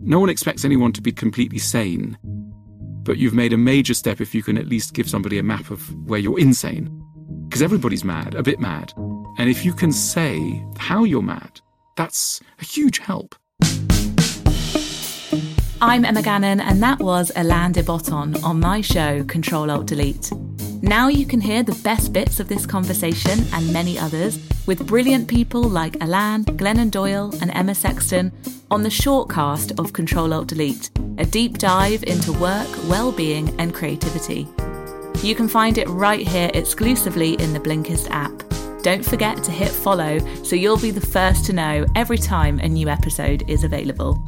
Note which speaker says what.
Speaker 1: No one expects anyone to be completely sane, but you've made a major step if you can at least give somebody a map of where you're insane. Because everybody's mad, a bit mad. And if you can say how you're mad, that's a huge help.
Speaker 2: I'm Emma Gannon, and that was Alain de Botton on my show, Control Alt Delete. Now you can hear the best bits of this conversation and many others with brilliant people like Alain, Glennon Doyle, and Emma Sexton on the shortcast of Control Alt Delete, a deep dive into work, well-being, and creativity. You can find it right here exclusively in the Blinkist app. Don't forget to hit follow so you'll be the first to know every time a new episode is available.